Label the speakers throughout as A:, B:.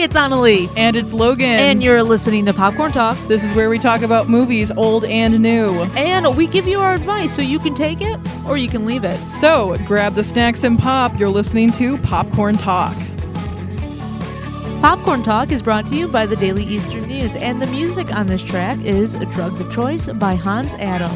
A: Hey, it's Annalie.
B: And it's Logan.
A: And you're listening to Popcorn Talk.
B: This is where we talk about movies, old and new.
A: And we give you our advice so you can take it or you can leave it.
B: So grab the snacks and pop. You're listening to Popcorn Talk.
A: Popcorn Talk is brought to you by the Daily Eastern News, and the music on this track is Drugs of Choice by Hans Adam.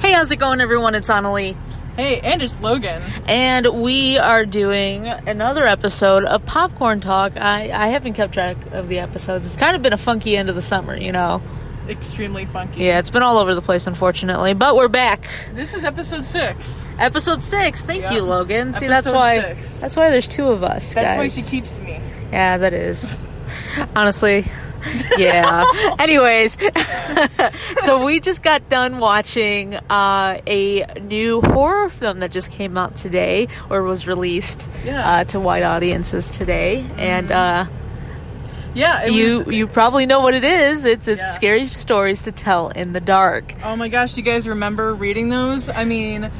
A: Hey, how's it going, everyone? It's Annalie.
B: Hey, and it's Logan.
A: And we are doing another episode of Popcorn Talk. I, I haven't kept track of the episodes. It's kind of been a funky end of the summer, you know.
B: Extremely funky.
A: Yeah, it's been all over the place, unfortunately. But we're back.
B: This is episode six.
A: Episode six. Thank
B: Yeah.
A: you, Logan. See,
B: Episode
A: that's why.
B: six.
A: That's why there's two of us.
B: That's why she keeps me.
A: Yeah, that is. Honestly, yeah. Anyways, so we just got done watching uh, a new horror film that just came out today, or was released
B: Yeah.
A: uh, to wide audiences today, and uh,
B: Yeah, it
A: you
B: was.
A: you probably know what it is. It's it's
B: Yeah.
A: scary stories to tell in the dark.
B: Oh my gosh, you guys remember reading those? I mean,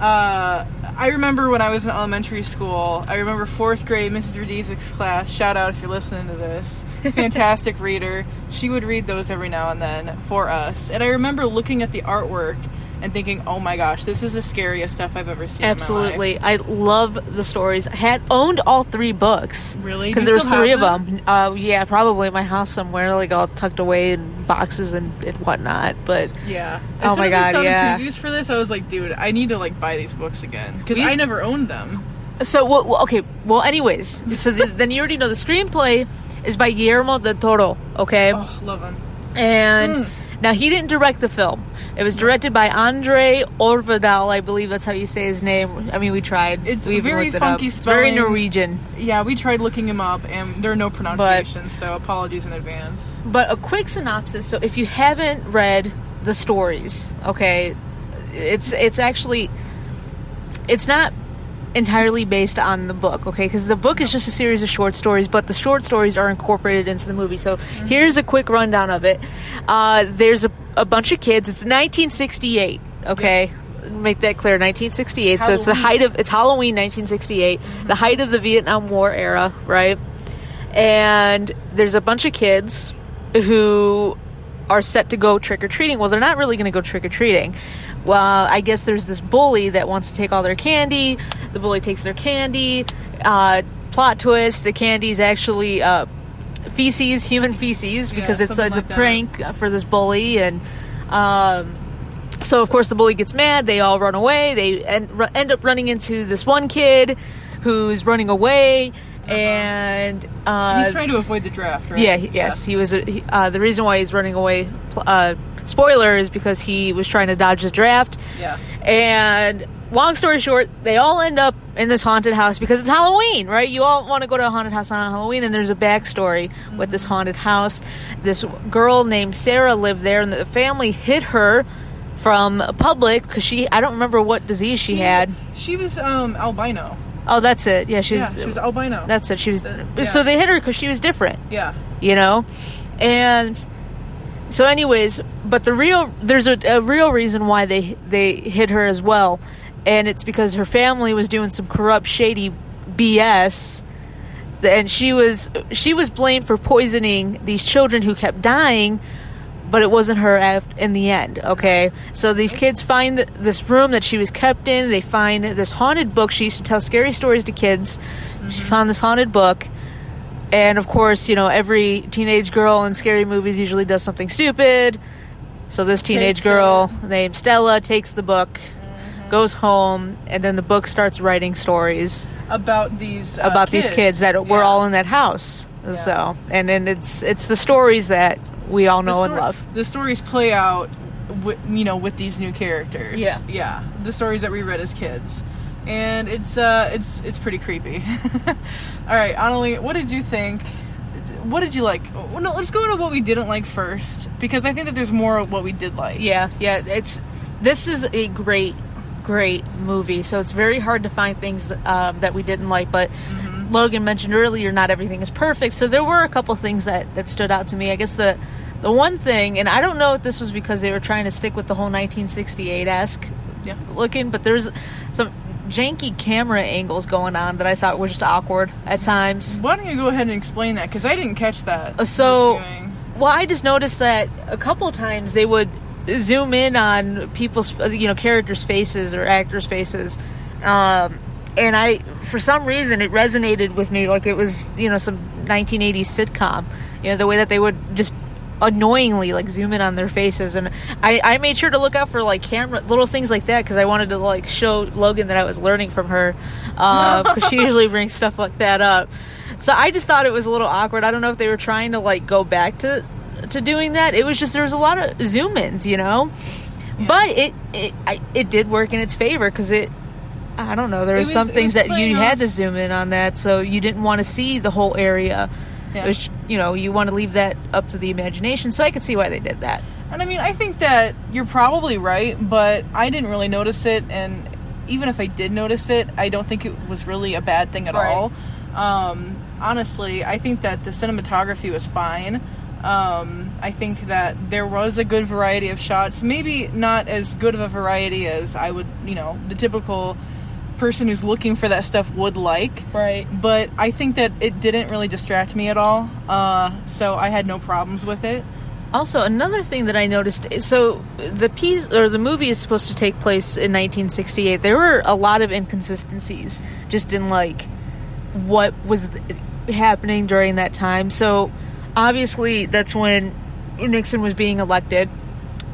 B: uh, I remember when I was in elementary school. I remember fourth grade, Mrs. Radizik's class. Shout out if you're listening to this. Fantastic reader. She would read those every now and then for us. And I remember looking at the artwork and thinking, "Oh my gosh, this is the scariest stuff I've ever seen." my life."
A: Absolutely, I love the stories. I had owned all three books.
B: Really?
A: Because there was three of
B: have
A: them. Uh, yeah, probably in my house somewhere, like all tucked away in boxes and, and whatnot. But
B: Yeah.
A: Oh
B: As
A: my
B: soon as I
A: God,
B: saw
A: yeah.
B: the previews for this, I was like, dude, I need to like buy these books again because I never owned them.
A: so well, okay. Well, anyways, so th- then you already know the screenplay is by Guillermo del Toro. Okay,
B: Oh, love them.
A: and
B: Mm.
A: now he didn't direct the film. It was directed by Andre Orvedal, I believe that's how you say his name. I mean, we tried.
B: It's
A: we
B: very
A: it
B: funky
A: up. It's very. Norwegian.
B: Yeah, we tried looking him up, and there are no pronunciations, so apologies in advance.
A: But a quick synopsis. So if you haven't read the stories, okay, it's it's actually it's not entirely based on the book, okay? Because the book is just a series of short stories, but the short stories are incorporated into the movie. So here's a quick rundown of it. Uh, there's a, a bunch of kids. It's 1968, okay? Make that clear, 1968. So it's the height of it's Halloween, 1968, the height of the Vietnam War era, right? And there's a bunch of kids who are set to go trick or treating. Well, they're not really going to go trick or treating. Well, I guess there's this bully that wants to take all their candy. The bully takes their candy. Uh, plot twist: the candy's actually uh, feces, human feces, because it's,
B: something
A: it's a
B: that.
A: prank for this bully, and um, so of course the bully gets mad. They all run away. They end, ru- end up running into this one kid who's running away, and uh,
B: He's trying to avoid the draft, right?
A: yeah, he- yes, he was. He, uh, the reason why he's running away, uh, spoiler, is because he was trying to dodge the draft.
B: Yeah.
A: And long story short, they all end up in this haunted house because it's Halloween, right? You all want to go to a haunted house on Halloween, and there's a backstory with this haunted house. This girl named Sarah lived there, and the family hid her from public because she. I don't remember what disease she had.
B: She was um albino.
A: Oh, that's it. Yeah, she's.
B: yeah, she was albino.
A: that's it. She was.
B: yeah.
A: So they hid her because she was different
B: yeah.
A: you know and so anyways but the real there's a, a real reason why they they hid her as well and it's because her family was doing some corrupt shady bs and she was she was blamed for poisoning these children who kept dying but it wasn't her af- in the end okay? So these kids find th- this room that she was kept in. They find this haunted book. She used to tell scary stories to kids. She mm-hmm. found this haunted book. And of course, you know, every teenage girl in scary movies usually does something stupid. So this teenage
B: Takes
A: girl named Stella takes the book, goes home, and then the book starts writing stories
B: About these uh,
A: about these kids that were
B: Yeah.
A: all in that house. So, and then it's it's the stories that we all know and love.
B: The stories play out, with, you know, with these new characters.
A: Yeah.
B: yeah. The stories that we read as kids, and it's uh, it's it's pretty creepy. All right, Annalie, what did you think? What did you like? No, let's go into what we didn't like first, because I think that there's more of what we did like.
A: Yeah, yeah, it's this is a great, great movie. So it's very hard to find things that, um, that we didn't like. But Logan mentioned earlier, not everything is perfect. So there were a couple things that that stood out to me. I guess the the one thing, and I don't know if this was because they were trying to stick with the whole 1968 esque
B: Yeah.
A: looking, but there's some janky camera angles going on that I thought were just awkward at times.
B: Why don't you go ahead and explain that? Because I didn't catch that.
A: Uh, So, well, I just noticed that a couple times they would zoom in on people's, uh, you know, characters' faces or actors' faces, um, and I, for some reason, it resonated with me like it was, you know, some 1980s sitcom. You know, the way that they would just annoyingly like zoom in on their faces. And I, I made sure to look out for like camera little things like that because i wanted to like show logan that i was learning from her because she usually brings stuff like that up. So i just thought it was a little awkward. I don't know if they were trying to like go back to to doing that it was just there was a lot of zoom ins you know but it it I, it did work in its favor because it I don't know. There were some things that you had to zoom in on that, so you didn't want to see the whole area.
B: Yeah.
A: Was, you know, you want to leave that up to the imagination. So I could see why they did that.
B: And I mean, I think that you're probably right, but I didn't really notice it. And even if I did notice it, I don't think it was really a bad thing at
A: Right.
B: all. Um, honestly, I think that the cinematography was fine. Um, I think that there was a good variety of shots. Maybe not as good of a variety as I would, you know, the typical person who's looking for that stuff would like.
A: Right.
B: But I think that it didn't really distract me at all. Uh, so I had no problems with it.
A: Also, another thing that I noticed so the piece or the movie is supposed to take place in 1968. There were a lot of inconsistencies just in like what was happening during that time. So obviously, that's when Nixon was being elected.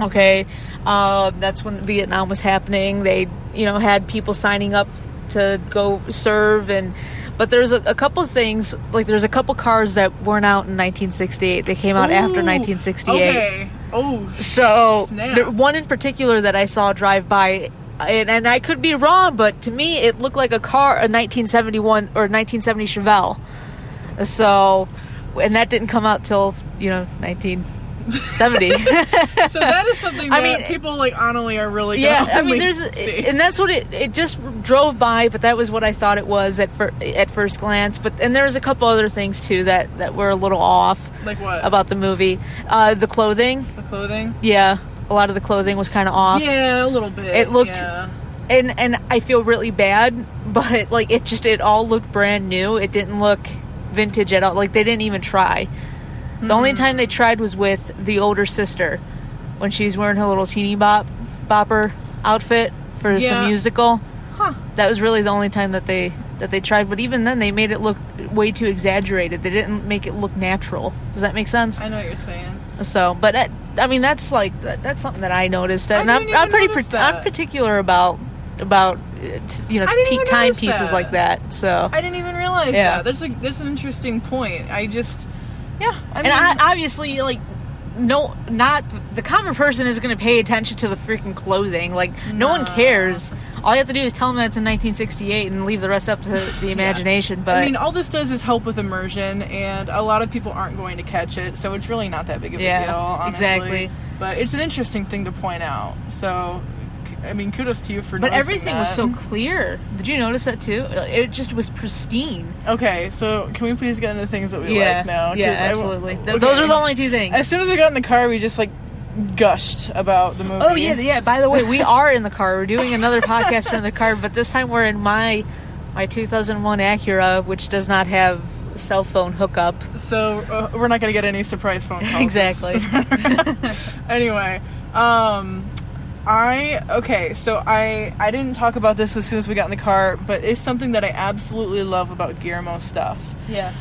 A: Okay, uh, that's when Vietnam was happening. They, you know, had people signing up to go serve, and but there's a, a couple of things like there's a couple cars that weren't out in 1968. They came out after 1968.
B: Okay. Oh,
A: So there, one in particular that I saw drive by, and, and I could be wrong, but to me it looked like a car, a 1971 or 1970 Chevelle. So, and that didn't come out till you know 1970.
B: so that is something
A: I
B: that
A: mean-
B: people like Annalie are really
A: yeah, I mean, there's,
B: see.
A: and that's what it. It just drove by, but that was what I thought it was at fir- at first glance. But and there was a couple other things too that that were a little off
B: like what
A: about the movie. Uh, the clothing,
B: the clothing?
A: yeah, a lot of the clothing was kind of off.
B: Yeah, a little bit.
A: It looked-
B: yeah.
A: and and I feel really bad, but like it just it all looked brand new. It didn't look vintage at all. Like they didn't even try. The only
B: Hmm.
A: time they tried was with the older sister when she's wearing her little teeny bop bopper outfit for
B: Yeah.
A: some musical.
B: Huh.
A: That was really the only time that they that they tried. But even then, they made it look way too exaggerated. They didn't make it look natural. Does that make sense?
B: I know what you're saying.
A: So, but I mean, that's like that, that's something that I noticed, and
B: I
A: I'm,
B: didn't
A: I'm
B: even
A: pretty par- I'm particular about about you know peak
B: even
A: time pieces
B: that.
A: like that. So,
B: I didn't even realize
A: Yeah.
B: that. That's like that's an interesting point. I just, yeah. I
A: and
B: mean,
A: I, obviously, like no, not the common person is going to pay attention to the freaking clothing. Like no one cares. All you have to do is tell them that it's in 1968 and leave the rest up to the imagination. But
B: I mean, all this does is help with immersion, and a lot of people aren't going to catch it, so it's really not that big of a
A: Yeah,
B: deal. Honestly.
A: exactly.
B: But it's an interesting thing to point out. So, I mean, kudos to you for.
A: but everything was so clear. Did you notice that too? It just was pristine.
B: Okay, so can we please get into things that we
A: yeah,
B: like now?
A: yeah, absolutely. Th-
B: okay.
A: Those are the only two things.
B: As soon as we got in the car, we just like gushed about the movie.
A: Oh yeah, yeah. By the way, we are in the car. We're doing another podcast from the car, but this time we're in my my 2001 Acura, which does not have cell phone hookup.
B: So uh, we're not gonna get any surprise phone calls.
A: Exactly.
B: anyway, um, I okay. So I I didn't talk about this as soon as we got in the car, but it's something that I absolutely love about Guillermo stuff.
A: Yeah.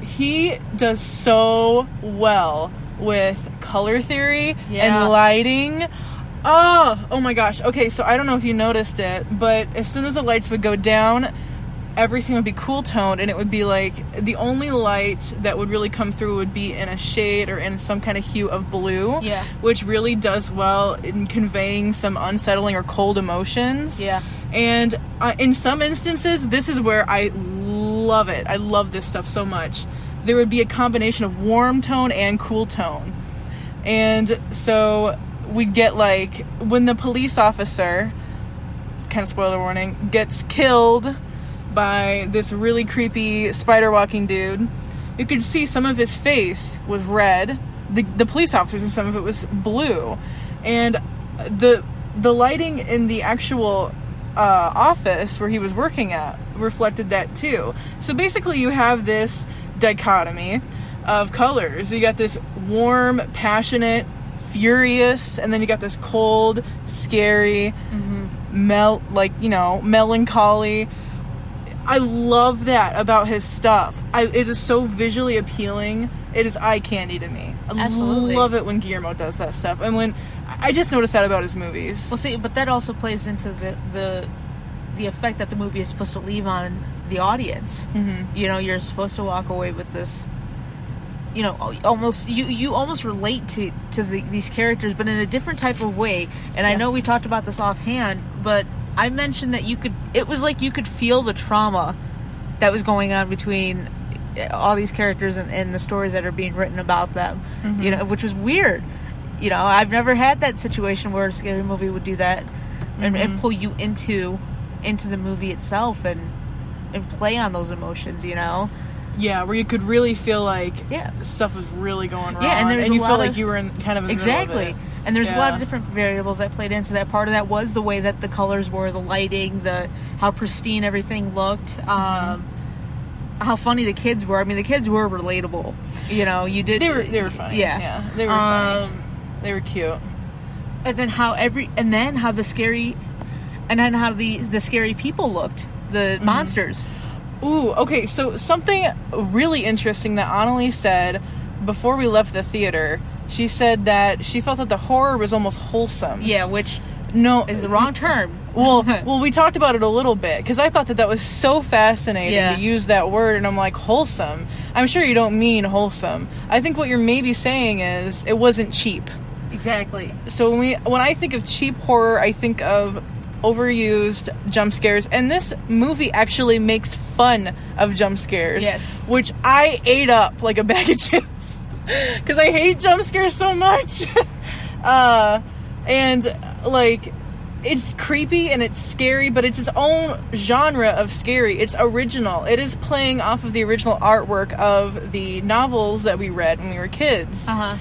B: He does so well with color theory
A: Yeah.
B: and lighting. Oh, oh my gosh. Okay, so I don't know if you noticed it, but as soon as the lights would go down, everything would be cool toned and it would be like the only light that would really come through would be in a shade or in some kind of hue of blue.
A: Yeah.
B: Which really does well in conveying some unsettling or cold emotions.
A: Yeah.
B: And uh, in some instances, this is where I love it. I love this stuff so much. There would be a combination of warm tone and cool tone. And so we'd get like when the police officer, kind of spoiler warning, gets killed by this really creepy spider walking dude, you could see some of his face was red. The, the police officers and some of it was blue. And the the lighting in the actual uh, office where he was working at reflected that too. So basically, you have this dichotomy of colors. You got this warm, passionate, furious, and then you got this cold, scary, mel like you know melancholy. I love that about his stuff. I, it is so visually appealing. It is eye candy to me. I
A: Absolutely.
B: love it when Guillermo does that stuff, and when I just noticed that about his movies.
A: Well, see, but that also plays into the the the effect that the movie is supposed to leave on the audience. Mm-hmm. You know, you're supposed to walk away with this. You know, almost you you almost relate to to the, these characters, but in a different type of way. And I know we talked about this offhand, but I mentioned that you could. It was like you could feel the trauma that was going on between eh, all these characters and, and the stories that are being written about them. You mm-hmm. know, which was weird. You know, I've never had that situation where a scary movie would do that and, and mm-hmm. pull you into into the movie itself and and play on those emotions. You know,
B: Yeah, where you could really feel like
A: Yeah.
B: stuff was really going wrong.
A: Yeah, and there's
B: and you felt
A: of-
B: like you were in kind of in
A: exactly.
B: middle of it.
A: And there's a lot of different variables that played into that. Part of that was the way that the colors were, the lighting, the how pristine everything looked. Um, how funny the kids were. I mean, the kids were relatable. You know, you did.
B: They were they were funny.
A: Yeah,
B: yeah, they were
A: Um,
B: funny. They were cute.
A: and then how every and then how the scary and then how the the scary people looked
B: Mm-hmm.
A: the monsters
B: Ooh, okay. So something really interesting that Annalie said before we left the theater. She said that she felt that the horror was almost wholesome.
A: yeah which
B: No,
A: is the wrong term
B: Well, well, we talked about it a little bit because I thought that that was so fascinating
A: Yeah.
B: to use that word, and I'm like wholesome. I'm sure you don't mean wholesome. I think what you're maybe saying is it wasn't cheap.
A: exactly
B: So when we when I think of cheap horror, I think of overused jump scares, and this movie actually makes fun of jump scares.
A: Yes.
B: which I ate up like a bag of chips because I hate jump scares so much. uh, and like. It's creepy and it's scary, but it's its own genre of scary. It's original. It is playing off of the original artwork of the novels that we read when we were kids
A: uh-huh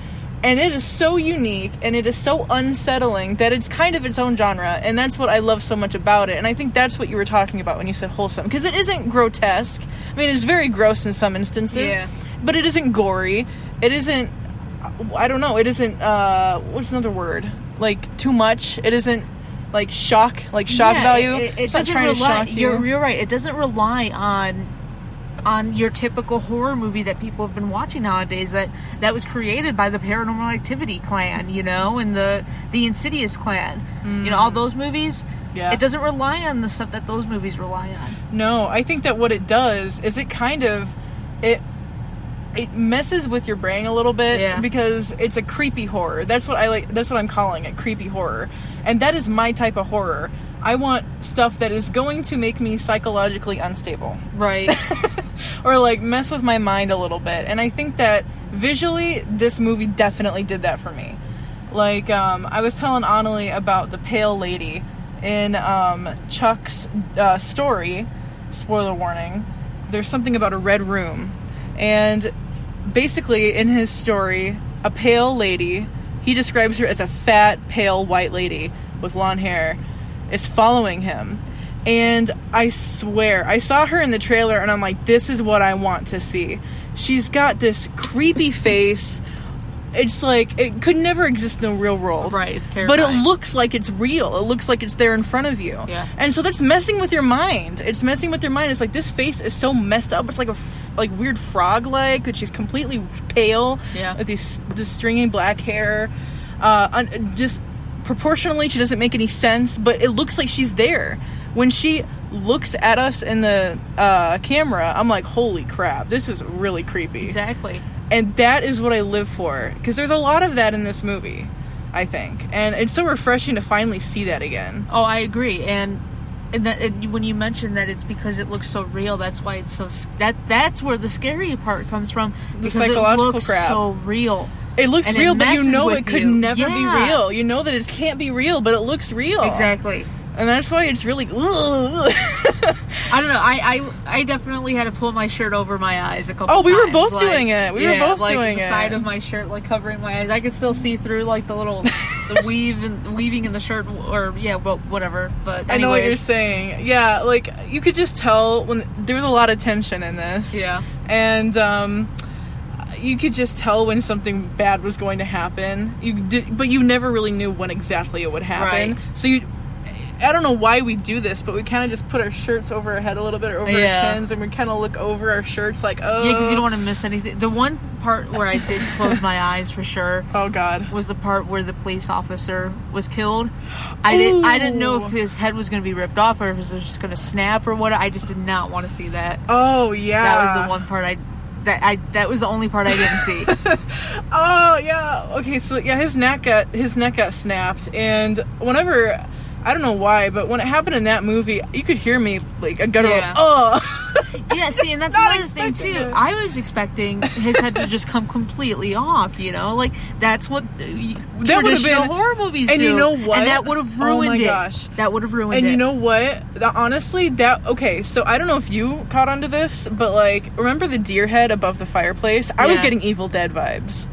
B: and it is so unique and it is so unsettling that it's kind of its own genre and that's what i love so much about it. And i think that's what you were talking about when you said wholesome because it isn't grotesque. I mean it's very gross in some instances
A: Yeah.
B: but it isn't gory. It isn't i don't know it isn't uh what's another word? Like too much. It isn't like shock like shock
A: Yeah,
B: value.
A: it, it
B: it's not
A: doesn't
B: trying to
A: rely,
B: shock you.
A: You're, you're right. It doesn't rely on on your typical horror movie that people have been watching nowadays. That that was created by the Paranormal Activity clan, you know, and the the Insidious clan. You know, all mm. those movies.
B: Yeah.
A: It doesn't rely on the stuff that those movies rely on.
B: No, I think that what it does is it kind of it it messes with your brain a little bit
A: Yeah.
B: because it's a creepy horror. That's what I like that's what I'm calling it, creepy horror. And that is my type of horror. I want stuff that is going to make me psychologically unstable
A: Right.
B: or like mess with my mind a little bit. And I think that visually, this movie definitely did that for me. Like, um, I was telling Annalie about the pale lady in um, Chuck's uh, story. Spoiler warning. There's something about a red room, and basically in his story, a pale lady. He describes her as a fat, pale white lady with long hair, is following him. And I swear, I saw her in the trailer and I'm like, this is what I want to see. She's got this creepy face. It's like, it could never exist in the real world.
A: Right, it's
B: But it looks like it's real. It looks like it's there in front of you.
A: Yeah.
B: And so that's messing with your mind. It's messing with your mind. It's like this face is so messed up. It's like a f- like weird frog leg, but she's completely pale.
A: Yeah.
B: With these this stringy black hair. Uh, un- just proportionally, she doesn't make any sense. But it looks like she's there when she looks at us in the uh, camera. I'm like, holy crap! This is really creepy
A: exactly.
B: and that is what I live for because there's a lot of that in this movie, I think, and it's so refreshing to finally see that again.
A: Oh, I agree. And and, that, and when you mention that it's because it looks so real, that's why it's so that that's where the scary part comes from. The
B: psychological
A: it looks
B: crap.
A: so real.
B: It looks
A: And it
B: real, but you know it could
A: you.
B: never
A: Yeah.
B: be real. You know that it can't be real, but it looks real.
A: Exactly.
B: And that's why it's really.
A: I don't know. I, I I definitely had to pull my shirt over my eyes a couple. Times.
B: Oh, we were both
A: like-
B: doing it. We were
A: yeah,
B: both
A: like
B: doing
A: the
B: it.
A: Side of my shirt, like covering my eyes. I could still see through like the little the weave and weaving in the shirt, or yeah, but whatever. But
B: I know what you're saying. Yeah, like you could just tell when there was a lot of tension in this.
A: Yeah.
B: and um, you could just tell when something bad was going to happen. You did, but you never really knew when exactly it would happen.
A: Right.
B: So you. I don't know why we do this, but we kind of just put our shirts over our head a little bit or over
A: Yeah.
B: our chins, and we kind of look over our shirts like, oh,
A: Yeah, because you don't want to miss anything. The one part where I did close my eyes for sure
B: oh god,
A: was the part where the police officer was killed. I didn't. I didn't know if his head was going to be ripped off or if it was just going to snap or what. I just did not want to see that.
B: oh yeah,
A: That was the one part I. That I. That was the only part I didn't see.
B: Oh yeah. Okay, so yeah, his neck got his neck got snapped, and whenever I don't know why, but when it happened in that movie, you could hear me like a guttural.
A: Yeah.
B: Oh,
A: Yeah, see, and that's
B: Not
A: another thing too.
B: it.
A: I was expecting his head to just come completely off. You know, like that's what uh,
B: That
A: traditional
B: been-
A: horror movies
B: and
A: do.
B: you know what?
A: And that would have
B: Oh my
A: ruined it.
B: gosh.
A: That would have ruined
B: and
A: it.
B: And you know what? The- honestly, that okay. So I don't know if you caught onto this, but like, remember the deer head above the fireplace? I was getting Evil Dead vibes.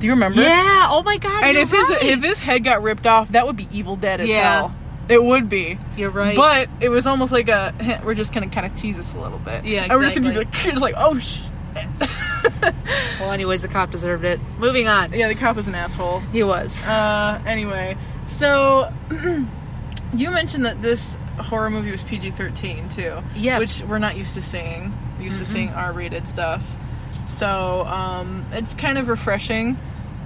B: Do you remember?
A: Yeah. Oh my god.
B: And if his if his head got ripped off, that would be Evil Dead as
A: Yeah.
B: hell. It would be.
A: You're right.
B: But it was almost like a hint. We're just gonna kind of tease us a little bit.
A: Yeah,
B: And we're just gonna be like, it's like, oh shit.
A: well, anyways, the cop deserved it. Moving on.
B: Yeah, the cop was an asshole.
A: He was.
B: Uh, anyway, so you mentioned that this horror movie was PG thirteen too.
A: Yeah.
B: which we're not used to seeing. We're used to seeing R rated stuff. So um, it's kind of refreshing,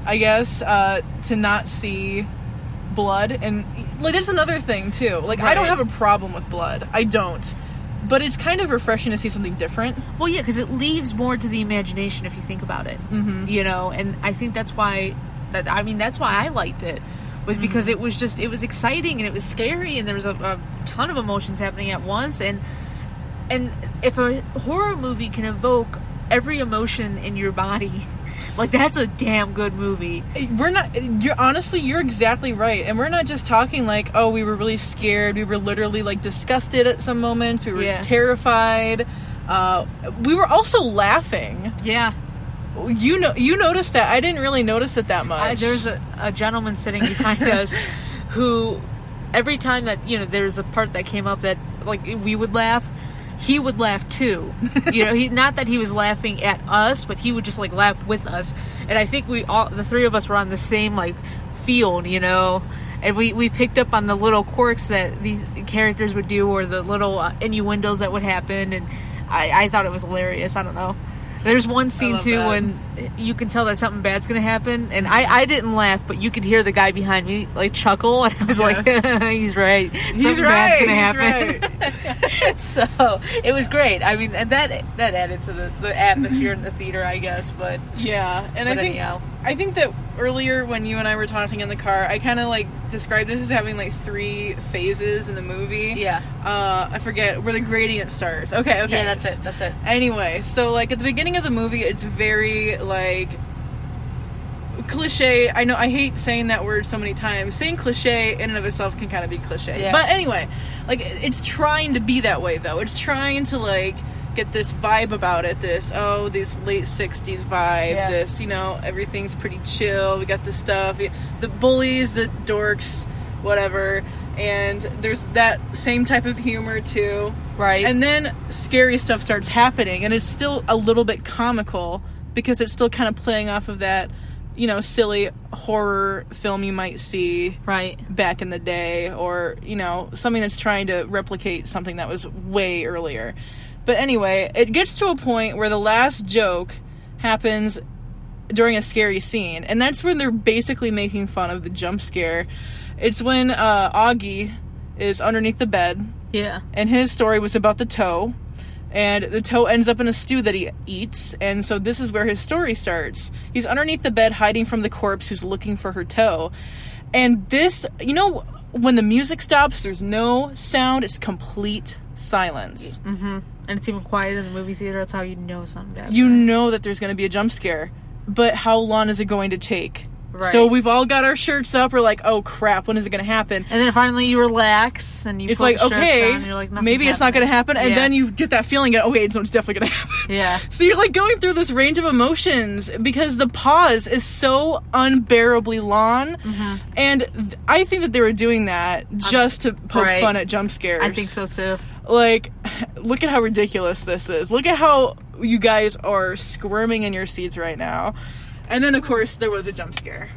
B: I guess, uh, to not see blood and like that's another thing too. Like I don't have a problem with blood. I don't. But it's kind of refreshing to see something different.
A: Well, yeah, because it leaves more to the imagination if you think about it. Mm-hmm. You know, and I think that's why that I mean that's why I liked it was because it was just it was exciting and it was scary and there was a, a ton of emotions happening at once and and if a horror movie can evoke every emotion in your body, like that's a damn good movie.
B: we're not you're honestly you're exactly right. And we're not just talking like oh we were really scared. We were literally like disgusted at some moments. We were
A: Yeah.
B: terrified. Uh, we were also laughing.
A: Yeah,
B: you know you noticed that. I didn't really notice it that much.
A: I, there's a, a gentleman sitting behind us who every time that you know there's a part that came up that like we would laugh he would laugh too. You know he not that he was laughing at us but he would just like laugh with us. And i think we all the three of us were on the same like field you know? And we, we picked up on the little quirks that these characters would do or the little uh, innuendos that would happen. And I, I thought it was hilarious. I don't know there's one scene too
B: that.
A: when you can tell that something bad's gonna happen and I, I didn't laugh but you could hear the guy behind me like chuckle and i was like he's right.
B: He's
A: something
B: right
A: bad's gonna
B: he's
A: happen.
B: right.
A: So it was great. I mean and that that added to the, the atmosphere in the theater i guess but
B: yeah and i
A: But
B: think
A: anyhow.
B: I think that earlier when you and i were talking in the car i kind of like described this as having like three phases in the movie
A: yeah
B: uh i forget where the gradient starts okay okay
A: yeah that's it that's it
B: Anyway, so like at the beginning of the movie, it's very like cliche. I know I hate saying that word so many times. Saying cliche in and of itself can kind of be cliche.
A: Yeah.
B: But anyway, like it's trying to be that way though. It's trying to like get this vibe about it. This oh, this late '60s vibe.
A: Yeah.
B: This you know everything's pretty chill. We got this stuff. The bullies, the dorks, whatever. And there's that same type of humor too.
A: right
B: And then scary stuff starts happening, and it's still a little bit comical because it's still kind of playing off of that, you know, silly horror film you might see
A: right
B: back in the day, or, you know, something that's trying to replicate something that was way earlier. But anyway, it gets to a point where the last joke happens during a scary scene, and that's when they're basically making fun of the jump scare. It's when uh, Augie is underneath the bed.
A: Yeah.
B: And his story was about the toe and the toe ends up in a stew that he eats and so this is where his story starts. He's underneath the bed hiding from the corpse who's looking for her toe. And this you know when the music stops there's no sound. It's complete silence mm-hmm.
A: and it's even quieter in the movie theater that's how you know something bad
B: you know that there's going to be a jump scare but how long is it going to take
A: Right.
B: So we've all got our shirts up. We're like, oh crap, when is it going to happen?
A: And then finally you relax and you.
B: It's like okay,
A: you're like, "Nothing's
B: maybe it's not going to happen, and
A: Yeah.
B: then you get that feeling. Oh wait, it's definitely going to happen.
A: Yeah.
B: So you're like going through this range of emotions because the pause is so unbearably long, mm-hmm. and th- I think that they were doing that just to poke
A: right.
B: fun at jump scares.
A: I think so too.
B: Like, look at how ridiculous this is. Look at how you guys are squirming in your seats right now. And then, of course, there was a jump scare.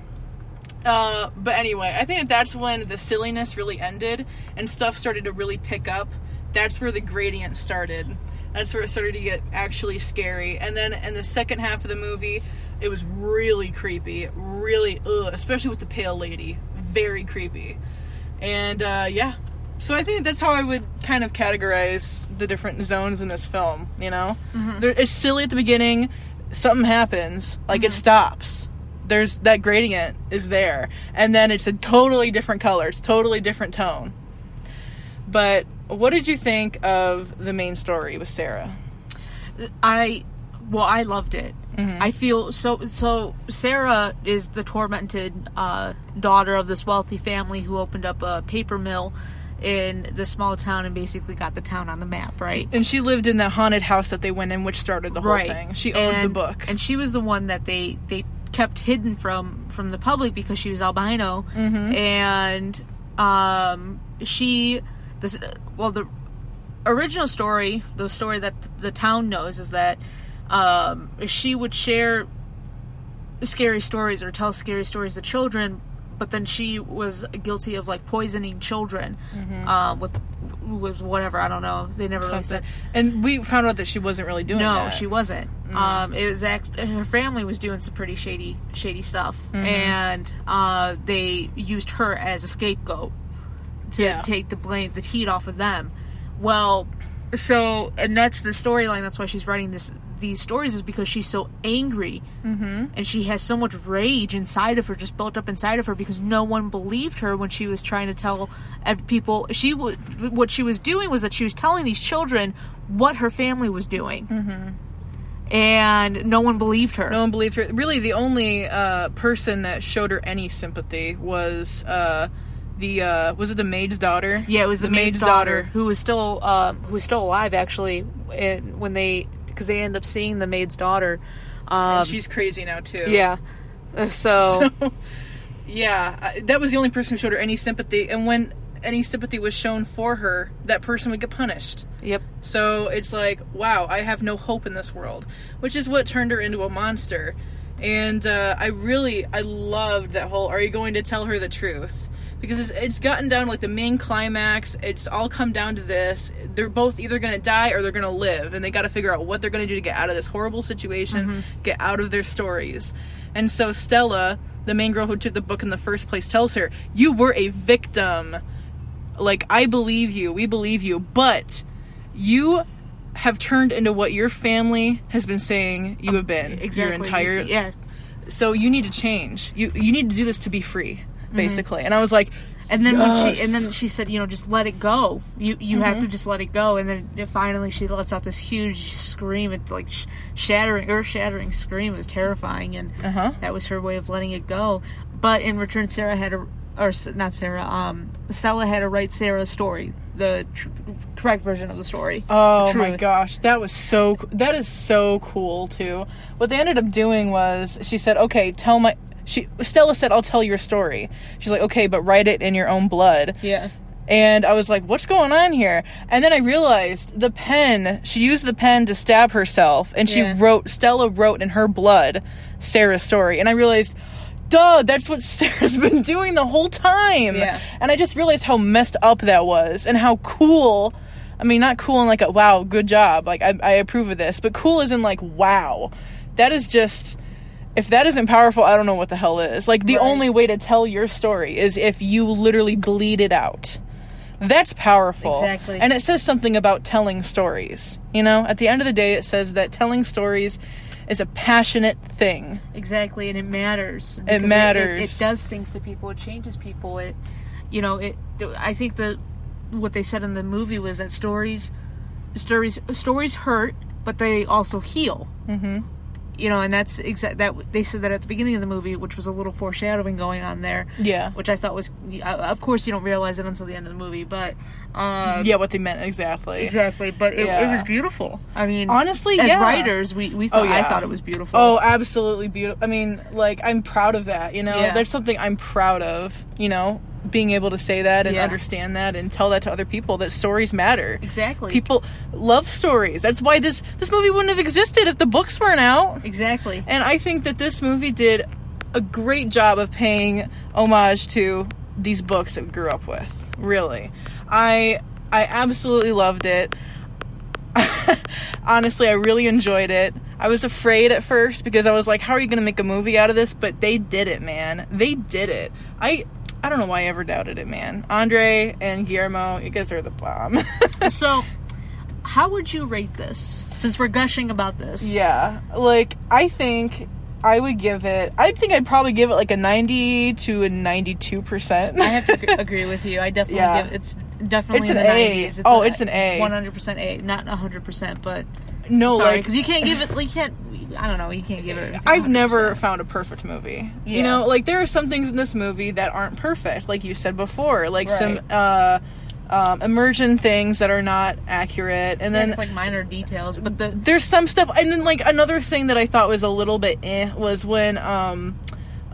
B: Uh, but anyway, I think that that's when the silliness really ended and stuff started to really pick up. That's where the gradient started. That's where it started to get actually scary. And then in the second half of the movie, it was really creepy. Really, ugh, especially with the pale lady. Very creepy. And uh, yeah, so I think that's how I would kind of categorize the different zones in this film. You know, there, it's silly at the beginning. Something happens, like it stops. There's that gradient is there, and then it's a totally different color. It's totally different tone. But what did you think of the main story with Sarah?
A: I well, I loved it.
B: Mm-hmm.
A: I feel so. So Sarah is the tormented uh, daughter of this wealthy family who opened up a paper mill in the small town and basically got the town on the map, right?
B: And she lived in the haunted house that they went in, which started the whole thing. She owned
A: and,
B: the book.
A: and she was the one that they they kept hidden from from the public because she was albino,
B: Mm-hmm.
A: and um, she this well the original story, the story that the town knows is that um, she would share scary stories or tell scary stories to children, but then she was guilty of like poisoning children um, with with whatever I don't know. They never really said.
B: Something. And we found out that she wasn't really doing
A: No,
B: that.
A: she wasn't. Um, it was act- her family was doing some pretty shady, shady stuff, and uh, they used her as a scapegoat to
B: Yeah.
A: take the blame, the heat off of them. Well, so and that's the storyline. That's why she's writing this these stories is because she's so angry mm-hmm. and she has so much rage inside of her, just built up inside of her because no one believed her when she was trying to tell people. She would what she was doing was that she was telling these children what her family was doing. And no one believed her.
B: No one believed her. Really, the only uh, person that showed her any sympathy was uh, the uh, was it the maid's daughter?
A: Yeah, it was the, maid's, daughter, who was still um, who was still alive actually and when they because they end up seeing the maid's daughter. Um,
B: And she's crazy now too.
A: yeah. Uh, So,
B: yeah. I- That was the only person who showed her any sympathy. And when any sympathy was shown for her, that person would get punished.
A: yep.
B: So it's like, wow, I have no hope in this world, which is what turned her into a monster. And uh, I really, I loved that whole. Are you going to tell her the truth? Because it's, it's gotten down to like the main climax. It's all come down to this. They're both either going to die or they're going to live, and they got to figure out what they're going to do to get out of this horrible situation, mm-hmm. get out of their stories. And so Stella, the main girl who took the book in the first place, tells her, "You were a victim." like I believe you, we believe you, but you have turned into what your family has been saying you have been
A: Exactly.
B: your entire
A: Yeah.
B: so you need to change. You you need to do this to be free, basically. And I was like
A: And then when she
B: Yes.
A: and then she said, you know, just let it go. You you have to just let it go. And then it- finally she lets out this huge scream. It's like sh- shattering, earth shattering scream. It was terrifying, and
B: Uh-huh.
A: that was her way of letting it go. But in return, Sarah had a or s- not Sarah. Um, Stella had to write Sarah's story, the tr- correct version of the story.
B: Oh
A: The
B: my
A: truth.
B: gosh, that was so that is so cool too. What they ended up doing was she said, "Okay, tell my." She Stella said, "I'll tell your story." She's like, "Okay, but write it in your own blood."
A: Yeah.
B: And I was like, what's going on here? And then I realized the pen, she used the pen to stab herself and she
A: Yeah.
B: wrote, Stella wrote in her blood Sarah's story. And I realized, duh, that's what Sarah's been doing the whole time.
A: Yeah.
B: And I just realized how messed up that was and how cool. I mean, not cool in like a wow, good job. Like, I, I approve of this, but cool is in like, wow. That is just. If that isn't powerful, I don't know what the hell is. Like, the
A: Right.
B: only way to tell your story is if you literally bleed it out. That's powerful.
A: Exactly.
B: And it says something about telling stories. You know, at the end of the day, it says that telling stories is a passionate thing.
A: Exactly, and it matters. It,
B: matters.
A: it, does things to people. It changes people. It, you know, it. I think that what they said in the movie was that stories, stories, stories hurt, but they also heal. Mm-hmm. You know, and that's exact that they said that at the beginning of the movie, which was a little foreshadowing going on there.
B: Yeah.
A: which I thought was, uh, of course, you don't realize it until the end of the movie, but um,
B: yeah, what they meant exactly.
A: exactly. But it, it was beautiful. I mean,
B: Honestly,
A: as
B: yeah.
A: writers, we we thought I
B: yeah.
A: thought it was beautiful.
B: Oh, absolutely beautiful. I mean, like I'm proud of that. You know,
A: Yeah.
B: there's something I'm proud of. You know, being able to say that and
A: Yeah.
B: understand that and tell that to other people that stories matter.
A: exactly.
B: People love stories. That's why this this movie wouldn't have existed if the books weren't out.
A: exactly.
B: And I think that this movie did a great job of paying homage to these books that we grew up with. Really. I I absolutely loved it. Honestly, I really enjoyed it. I was afraid at first because I was like, how are you going to make a movie out of this? But they did it, man. They did it. I I don't know why I ever doubted it, man. Andre and Guillermo, you guys are the bomb.
A: so, how would you rate this? Since we're gushing about this,
B: Yeah, like I think I would give it. I think I'd probably give it like a ninety to a ninety-two percent.
A: I have to agree with you. I definitely
B: Yeah.
A: give it's definitely
B: It's
A: in
B: an
A: the
B: A.
A: 90s.
B: Oh, it's an A.
A: One hundred percent A, not hundred percent, but
B: No,
A: sorry,
B: like
A: because you can't give it. Like, you can't. I don't know. You can't give it.
B: I've never
A: 100%.
B: found a perfect movie.
A: Yeah.
B: You know, like there are some things in this movie that aren't perfect, like you said before, like some
A: Right.
B: uh, um, immersion things that are not accurate, and
A: Yeah,
B: then
A: it's like minor details, but the
B: there's some stuff and then like another thing that i thought was a little bit eh was when um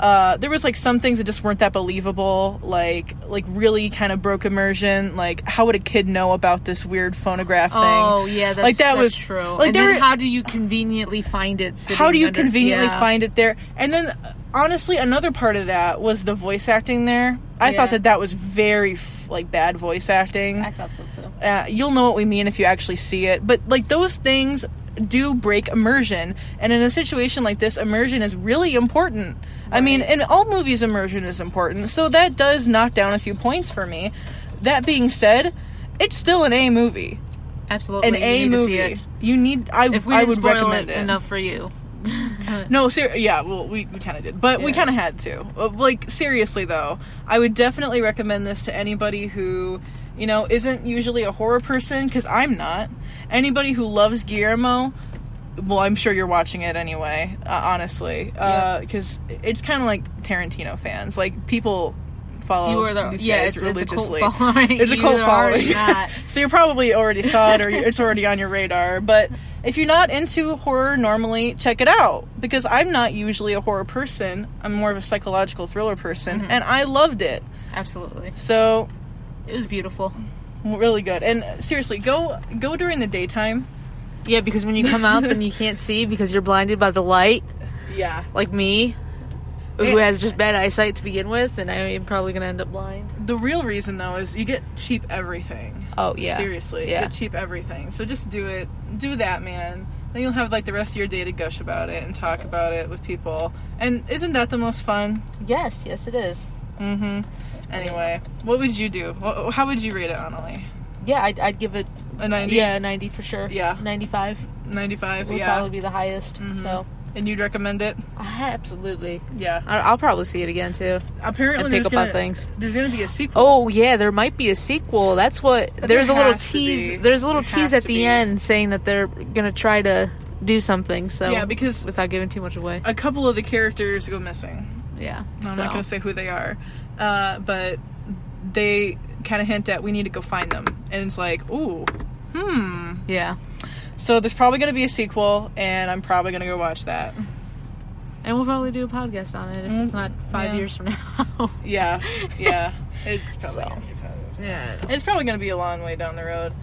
B: uh there was like some things that just weren't that believable like like really kind of broke immersion like how would a kid know about this weird phonograph thing
A: oh yeah, that's,
B: like that
A: that's
B: was
A: true.
B: like
A: and
B: there were-
A: how do you conveniently find it?
B: how do you
A: under-
B: conveniently
A: yeah.
B: find it there and then honestly another part of that was the voice acting there i
A: Yeah.
B: thought that that was very like bad voice acting
A: I thought so too.
B: uh, you'll know what we mean if you actually see it. But like those things do break immersion, and in a situation like this, immersion is really important. I mean, in all movies, immersion is important. So that does knock down a few points for me. That being said, it's still an A movie.
A: Absolutely,
B: An A
A: need to see
B: movie. You need. I,
A: If we
B: I would
A: spoil
B: recommend
A: it,
B: it.
A: enough for you,
B: No, ser- yeah, well, we, we kind of did, but we kind of had to. Uh, Like, seriously, though, I would definitely recommend this to anybody who, you know, isn't usually a horror person, because I'm not. Anybody who loves Guillermo, well, I'm sure you're watching it anyway, uh, honestly,
A: Yeah.
B: because it's kind of like Tarantino fans. Like, people follow
A: You are the-
B: these
A: yeah,
B: guys
A: it's- it's a cult
B: religiously.
A: following.
B: It's a cult
A: either are or
B: following. so you probably already saw it or it's already on your radar. But if you're not into horror normally, check it out because I'm not usually a horror person. I'm more of a psychological thriller person,
A: Mm-hmm.
B: and I loved it.
A: absolutely,
B: So
A: it was beautiful.
B: really good. And seriously, go go during the daytime.
A: Yeah, because when you come out, then you can't see because you're blinded by the light,
B: Yeah.
A: like me, who has just bad eyesight to begin with, and I am probably gonna end up blind.
B: The real reason though is you get cheap everything.
A: Oh yeah,
B: Seriously, you
A: yeah.
B: get cheap everything. So just do it. Do that, man. Then you'll have like the rest of your day to gush about it and talk about it with people. And isn't that the most fun?
A: Yes, yes, it is.
B: Mm-hmm. Anyway, what would you do? How would you rate it, Annalie?
A: Yeah, I'd, I'd give it
B: A 90?
A: yeah a ninety for sure.
B: Yeah.
A: ninety five
B: 95?
A: would
B: yeah.
A: probably be the highest. So
B: And you'd recommend it?
A: absolutely,
B: Yeah.
A: I'll probably see it again too.
B: Apparently,
A: And pick up
B: gonna,
A: things.
B: There's going to be a sequel.
A: Oh yeah, there might be a sequel. That's what.
B: There
A: there's a little tease. There's a little
B: There
A: tease at the
B: be.
A: end saying that they're gonna try to do something. So
B: Yeah, because
A: without giving too much away.
B: a couple of the characters go missing.
A: Yeah,
B: I'm
A: so.
B: not going to say who they are. Uh, but they kind of hint at we need to go find them. And it's like, ooh, hmm.
A: Yeah,
B: So there's probably going to be a sequel, and I'm probably going to go watch that.
A: and we'll probably do a podcast on it if it's not five
B: Mm, yeah.
A: years from now.
B: Yeah, yeah. It's probably
A: So. yeah.
B: It's probably going to be a long way down the road.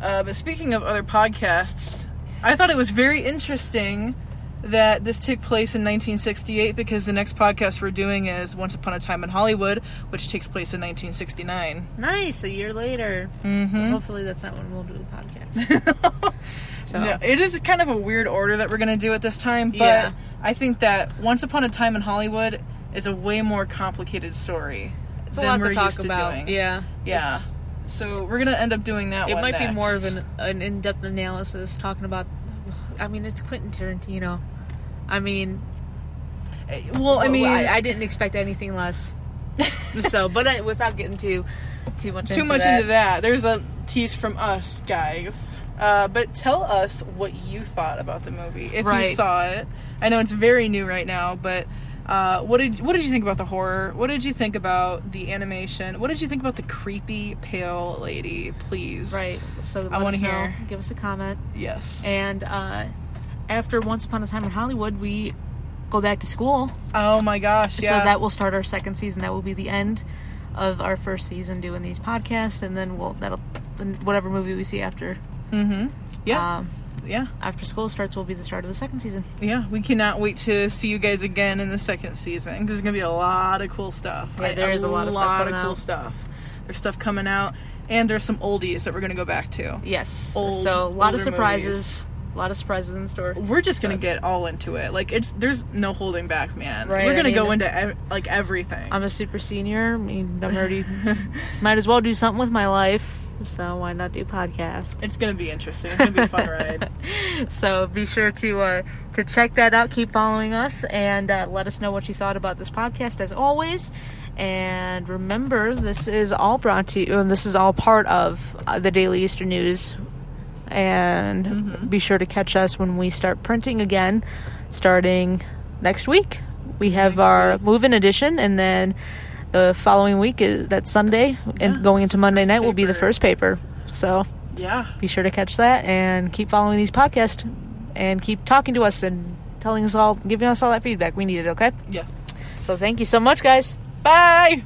B: Uh, but speaking of other podcasts, I thought it was very interesting that this took place in 1968 because the next podcast we're doing is Once Upon a Time in Hollywood, which takes place in 1969.
A: Nice. A year later.
B: Mm-hmm.
A: Hopefully that's not when we'll do the podcast. So
B: No, it is kind of a weird order that we're going to do at this time, but
A: Yeah.
B: I think that Once Upon a Time in Hollywood is a way more complicated story.
A: it's a lot
B: we're
A: to talk about.
B: doing.
A: Yeah.
B: Yeah.
A: It's-
B: So we're going to end up doing that
A: it might be more of an, an in-depth analysis talking about. I mean, it's Quentin Tarantino. I mean,
B: Eh, Well, I mean,
A: I, I didn't expect anything less. so, but I, without getting too too much
B: too
A: into
B: much
A: that.
B: into that. There's a tease from us, guys. Uh, but tell us what you thought about the movie if you saw it. I know it's very new right now, but uh, what did what did you think about the horror? What did you think about the animation? What did you think about the creepy pale lady? Please,
A: Right. So
B: I wanna hear.
A: Give us a comment.
B: Yes.
A: And uh, after Once Upon a Time in Hollywood, we go back to school.
B: oh my gosh! Yeah.
A: So that will start our second season. That will be the end of our first season doing these podcasts, and then we'll that'll whatever movie we see after
B: yeah.
A: um,
B: yeah.
A: after school starts will be the start of the second season.
B: Yeah. We cannot wait to see you guys again in the second season because there's gonna be a lot of cool stuff.
A: Yeah, there is a lot of
B: lot of cool
A: out.
B: stuff. There's stuff coming out, and there's some oldies that we're gonna go back to.
A: Yes.
B: Old-
A: so a lot of surprises. A lot of surprises in store.
B: We're just gonna get all into it. Like it's there's no holding back, man.
A: Right,
B: We're gonna
A: mean-
B: go into ev- like everything.
A: I'm a super senior. I mean, I'm already might as well do something with my life. So why not do podcast?
B: it's gonna be interesting. It's gonna be a fun ride.
A: So be sure to uh, to check that out. Keep following us and uh, let us know what you thought about this podcast as always. And remember, this is all brought to you, and this is all part of uh, the Daily Eastern News. And be sure to catch us when we start printing again, starting next week. We have
B: Next
A: our
B: week.
A: move-in edition, and then the following week is that Sunday,
B: Yeah,
A: and going into Monday night will be the first paper. So
B: Yeah.
A: be sure to catch that and keep following these podcasts and keep talking to us and telling us all, giving us all that feedback. We need it, okay?
B: Yeah.
A: So thank you so much, guys.
B: Bye.